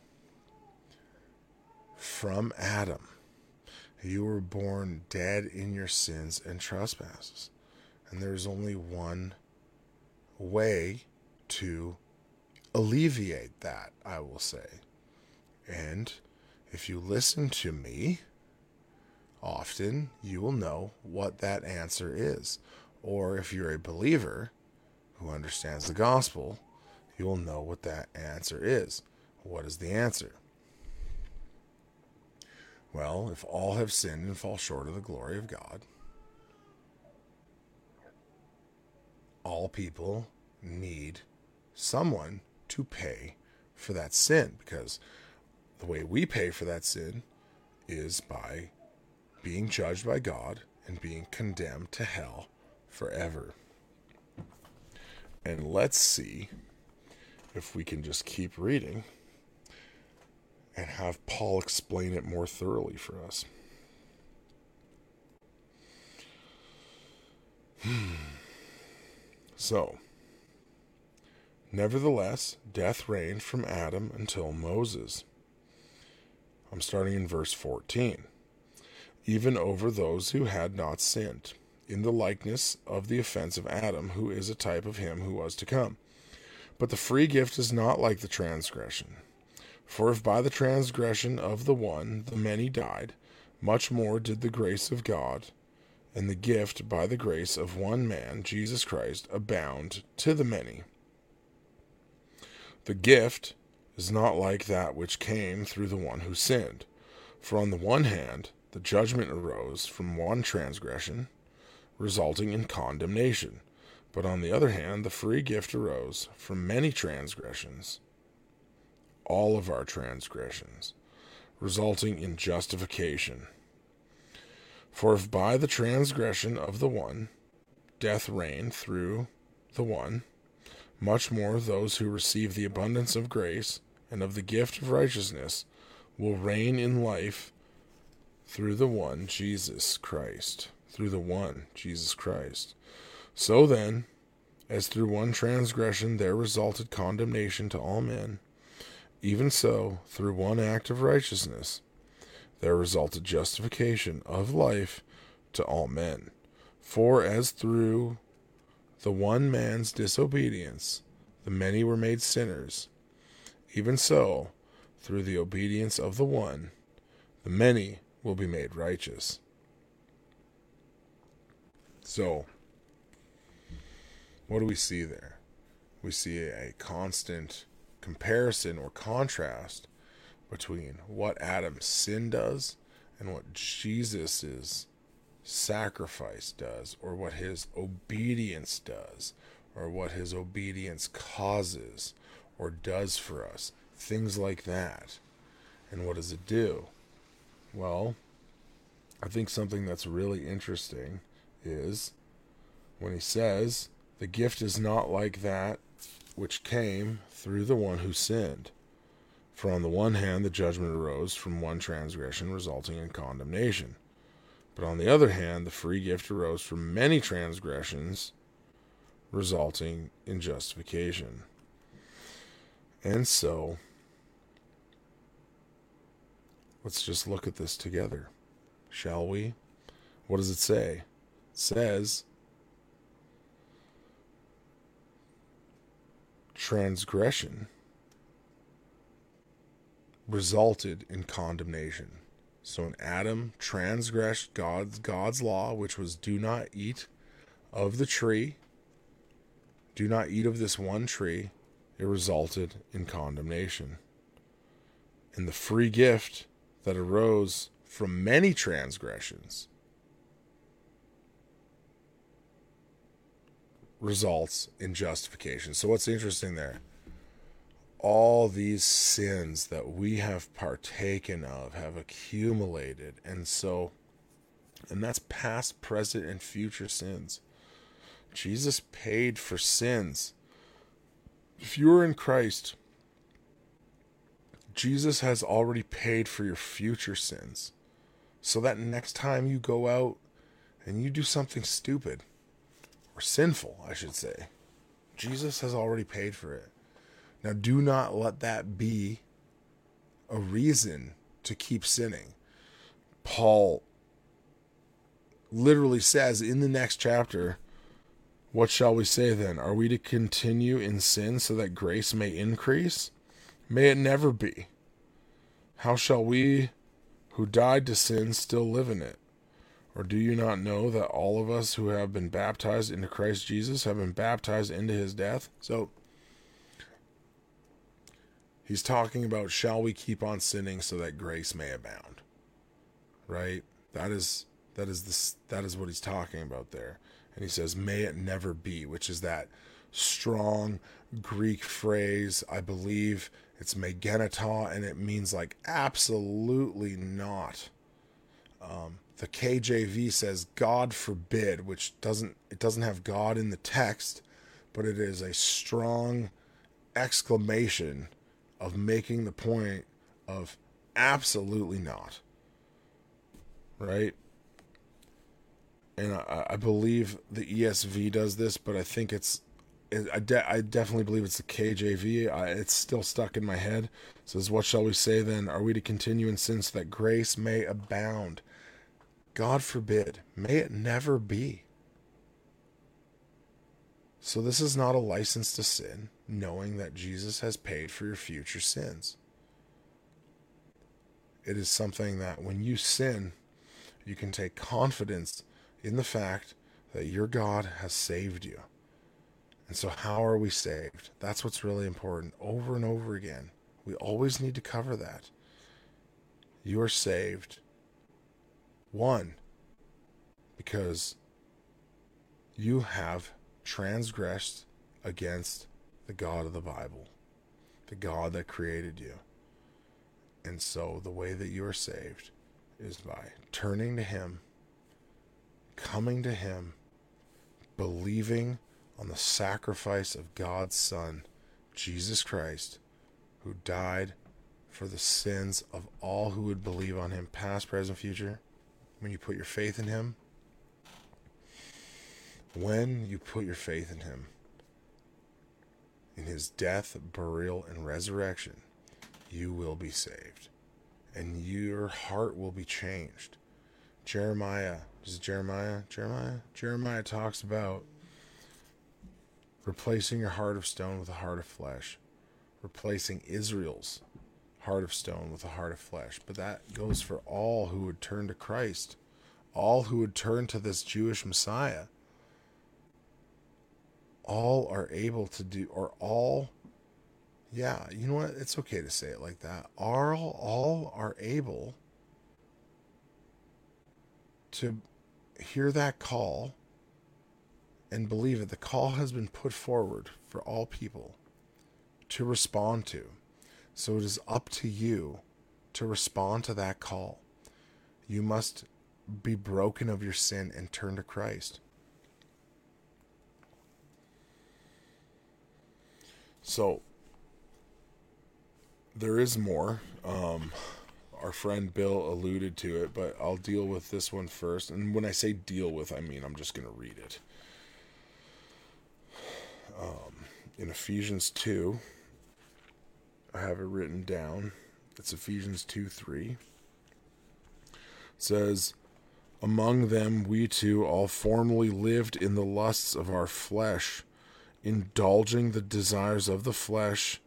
from Adam. You were born dead in your sins and trespasses. And there's only one way to alleviate that, I will say. And if you listen to me, often you will know what that answer is. Or if you're a believer who understands the gospel, you will know what that answer is. What is the answer? Well, if all have sinned and fall short of the glory of God, all people need someone to pay for that sin because the way we pay for that sin is by being judged by God and being condemned to hell forever. And let's see if we can just keep reading and have Paul explain it more thoroughly for us. So, nevertheless, death reigned from Adam until Moses. I'm starting in verse 14 even over those who had not sinned, in the likeness of the offense of Adam, who is a type of him who was to come. But the free gift is not like the transgression. For if by the transgression of the one the many died, much more did the grace of God and the gift by the grace of one man, Jesus Christ, abound to the many. The gift is not like that which came through the one who sinned. For on the one hand, the judgment arose from one transgression, resulting in condemnation. But on the other hand, the free gift arose from many transgressions, all of our transgressions, resulting in justification. For if by the transgression of the one death reigned through the one, much more those who receive the abundance of grace and of the gift of righteousness will reign in life through the one Jesus Christ. Through the one Jesus Christ. So then, as through one transgression there resulted condemnation to all men, even so, through one act of righteousness, there resulted justification of life to all men. For as through the one man's disobedience the many were made sinners, even so, through the obedience of the one, the many will be made righteous. So, what do we see there? We see a constant comparison or contrast between what Adam's sin does and what Jesus's sacrifice does, or what his obedience does, or what his obedience causes or does for us. Things like that. And what does it do? Well, I think something that's really interesting is when he says, The gift is not like that which came through the one who sinned. For on the one hand, the judgment arose from one transgression, resulting in condemnation. But on the other hand, the free gift arose from many transgressions, resulting in justification. And so, let's just look at this together, shall we? What does it say? It says, transgression resulted in condemnation. So when Adam transgressed God's God's law, which was do not eat of the tree, do not eat of this one tree, it resulted in condemnation. And the free gift that arose from many transgressions results in justification. So, what's interesting there? All these sins that we have partaken of have accumulated. And so, and that's past, present, and future sins. Jesus paid for sins. If you are in Christ, Jesus has already paid for your future sins. So that next time you go out and you do something stupid, or sinful, I should say. Jesus has already paid for it. Now, do not let that be a reason to keep sinning. Paul literally says in the next chapter, What shall we say then? Are we to continue in sin so that grace may increase? May it never be. How shall we who died to sin still live in it? Or do you not know that all of us who have been baptized into Christ Jesus have been baptized into his death? So he's talking about shall we keep on sinning so that grace may abound? Right? That is that is this that is what he's talking about there. And he says, May it never be, which is that strong Greek phrase. I believe it's meganata, and it means like absolutely not. Um, the KJV says God forbid, which doesn't it doesn't have God in the text, but it is a strong exclamation of making the point of absolutely not. Right? And I, I believe the ESV does this, but I think it's I, de- I definitely believe it's the KJV. I, it's still stuck in my head. It says, What shall we say then? Are we to continue in sin so that grace may abound? God forbid. May it never be. So, this is not a license to sin, knowing that Jesus has paid for your future sins. It is something that when you sin, you can take confidence in the fact that your God has saved you. And so, how are we saved? That's what's really important over and over again. We always need to cover that. You are saved one, because you have transgressed against the God of the Bible, the God that created you. And so the way that you are saved is by turning to Him, coming to Him, believing on the sacrifice of God's Son, Jesus Christ, who died for the sins of all who would believe on Him, past, present, future. When you put your faith in Him, when you put your faith in Him, in His death, burial, and resurrection, you will be saved and your heart will be changed. Jeremiah, is Jeremiah? Jeremiah? Jeremiah talks about replacing your heart of stone with a heart of flesh, replacing Israel's heart of stone with a heart of flesh. But that goes for all who would turn to Christ, all who would turn to this Jewish Messiah. All are able to do, or all yeah, you know what? It's okay to say it like that. All all are able to hear that call and believe it. The call has been put forward for all people to respond to. So it is up to you to respond to that call. You must be broken of your sin and turn to Christ. So there is more. Um, our friend Bill alluded to it, but I'll deal with this one first. And when I say deal with, I mean I'm just going to read it. Um, in Ephesians 2, I have it written down. It's Ephesians 2 3. It says, Among them we too all formerly lived in the lusts of our flesh, indulging the desires of the flesh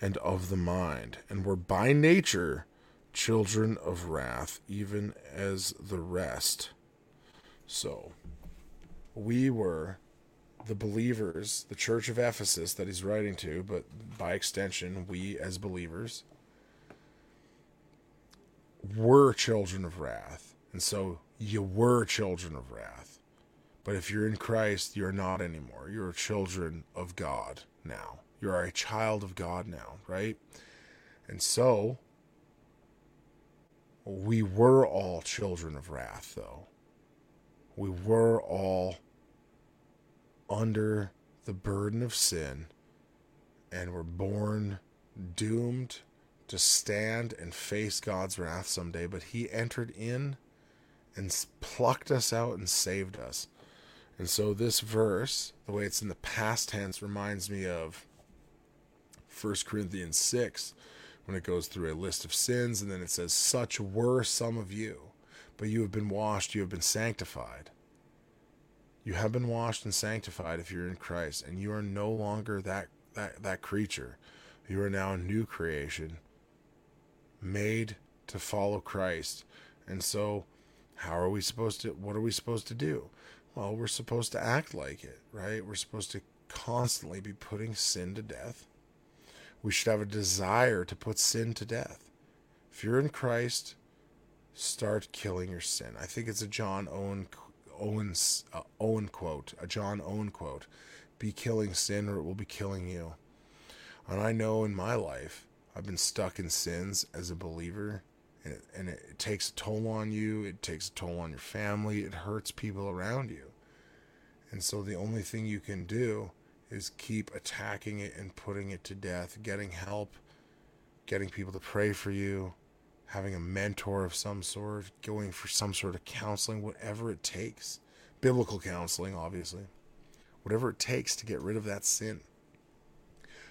and of the mind, and were by nature children of wrath, even as the rest. So, we were the believers, the church of Ephesus that he's writing to, but by extension, we as believers were children of wrath. And so you were children of wrath. But if you're in Christ, you're not anymore. You're children of God now. You are a child of God now, right? And so, we were all children of wrath, though. We were all under the burden of sin and were born doomed to stand and face God's wrath someday. But He entered in and plucked us out and saved us. And so, this verse, the way it's in the past tense, reminds me of 1 Corinthians 6 when it goes through a list of sins and then it says, Such were some of you, but you have been washed, you have been sanctified. You have been washed and sanctified if you're in Christ, and you are no longer that, that, that creature. You are now a new creation, made to follow Christ. And so, how are we supposed to, what are we supposed to do? Well, we're supposed to act like it, right? We're supposed to constantly be putting sin to death we should have a desire to put sin to death. If you're in Christ, start killing your sin. I think it's a John Owen Owens uh, Owen quote, a John Owen quote. Be killing sin or it will be killing you. And I know in my life I've been stuck in sins as a believer and it, and it, takes a toll on you, it takes a toll on your family, it hurts people around you. And so the only thing you can do is keep attacking it and putting it to death, getting help, getting people to pray for you, having a mentor of some sort, going for some sort of counseling, whatever it takes. Biblical counseling, obviously. Whatever it takes to get rid of that sin.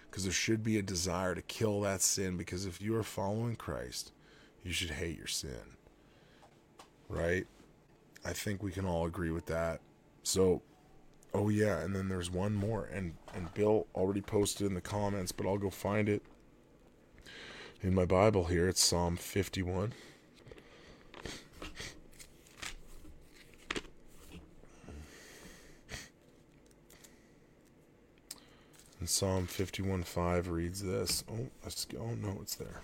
Because there should be a desire to kill that sin, because if you are following Christ, you should hate your sin. Right? I think we can all agree with that. So, Oh yeah, and then there's one more, and and Bill already posted in the comments, but I'll go find it in my Bible here. It's Psalm 51. And Psalm 51:5 reads this. Oh, let's go. Oh no, it's there.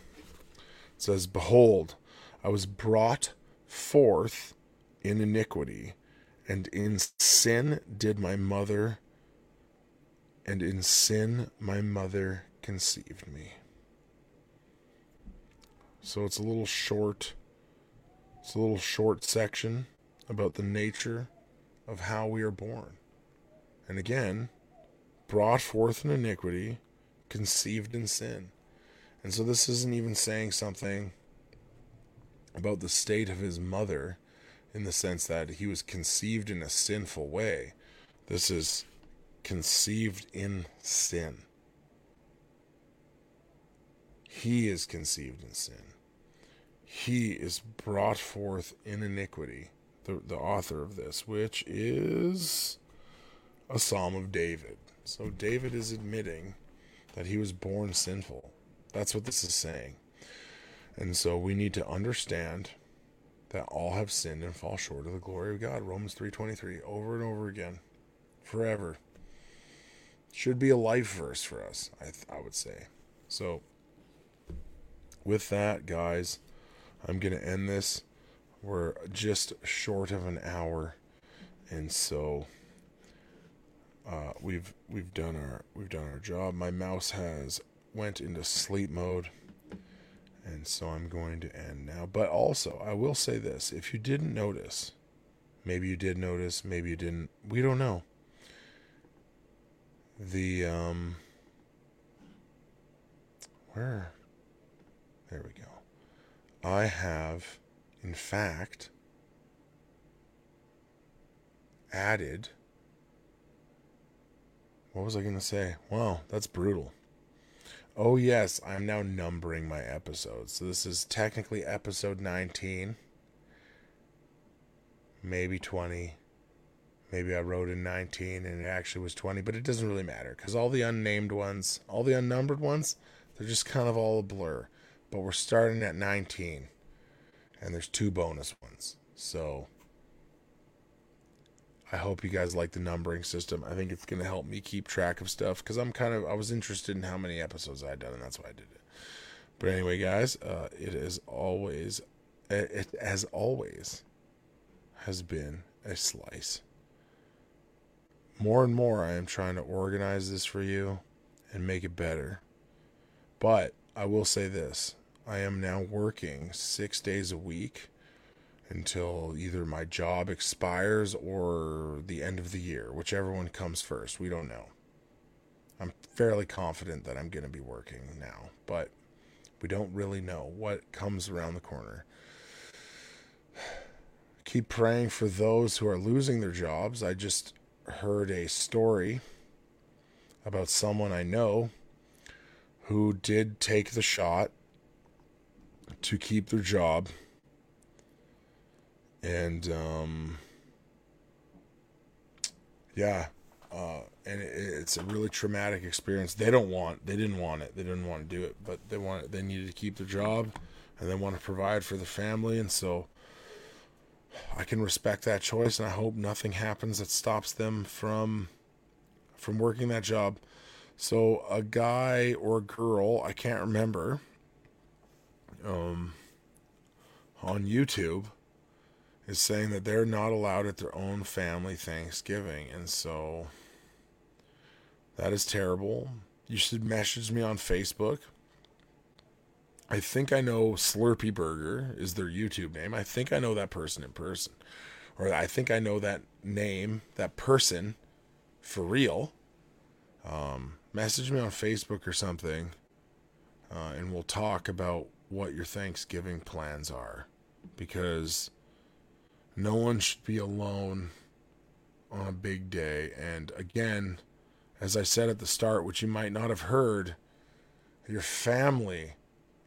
It says, "Behold, I was brought forth in iniquity." And in sin did my mother, and in sin my mother conceived me. So it's a little short. It's a little short section about the nature of how we are born. And again, brought forth in iniquity, conceived in sin. And so this isn't even saying something about the state of his mother in the sense that he was conceived in a sinful way. This is conceived in sin. He is conceived in sin. He is brought forth in iniquity, the, the author of this, which is a Psalm of David. So David is admitting that he was born sinful. That's what this is saying. And so we need to understand that all have sinned and fall short of the glory of God. Romans 3:23 over and over again. Forever. Should be a life verse for us, I th- I would say. So with that, guys, I'm going to end this. We're just short of an hour. And so uh, we've we've done our we've done our job. My mouse has went into sleep mode, and so I'm going to end now. But also, I will say this: if you didn't notice, maybe you did notice, maybe you didn't. We don't know. The um, where? There we go. I have, in fact, added what was I going to say? Wow, that's brutal. Oh, yes, I'm now numbering my episodes. So this is technically episode 19, maybe 20. Maybe I wrote in 19 and it actually was 20, but it doesn't really matter because all the unnamed ones, all the unnumbered ones, they're just kind of all a blur. But we're starting at 19 and there's two bonus ones. So I hope you guys like the numbering system. I think it's going to help me keep track of stuff because I'm kind of I was interested in how many episodes I had done, and that's why I did it. But anyway, guys, uh, it is always it as always has been a slice. More and more, I am trying to organize this for you and make it better. But I will say this: I am now working six days a week until either my job expires or the end of the year, whichever one comes first. We don't know. I'm fairly confident that I'm going to be working now, but we don't really know what comes around the corner. <sighs> Keep praying for those who are losing their jobs. I just heard a story about someone I know who did take the shot to keep their job and um, yeah, uh, and it, it's a really traumatic experience. They don't want, they didn't want it, they didn't want to do it, but they want, they needed to keep their job, and they want to provide for the family, and so I can respect that choice, and I hope nothing happens that stops them from from working that job. So a guy or a girl, I can't remember, um, on YouTube is saying that they're not allowed at their own family Thanksgiving. And so that is terrible. You should message me on Facebook. I think I know Slurpee Burger is their YouTube name. I think I know that person in person. Or I think I know that name, that person for real. Um, message me on Facebook or something, uh, and we'll talk about what your Thanksgiving plans are. Because no one should be alone on a big day. And again, as I said at the start, which you might not have heard, your family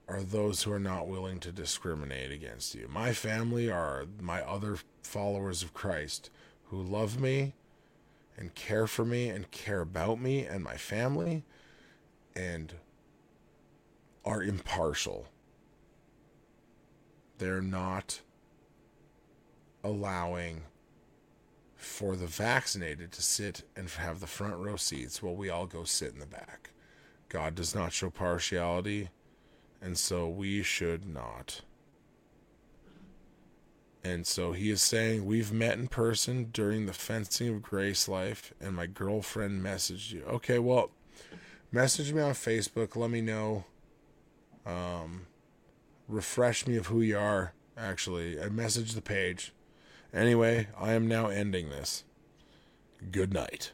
are those who are not willing to discriminate against you. My family are my other followers of Christ who love me and care for me and care about me and my family and are impartial. They're not allowing for the vaccinated to sit and have the front row seats while we all go sit in the back. God does not show partiality, and so we should not. And so he is saying, We've met in person during the fencing of GraceLife, and my girlfriend messaged you. Okay, well, message me on Facebook. Let me know. Um, refresh me of who you are. Actually, I messaged the page. Anyway, I am now ending this. Good night.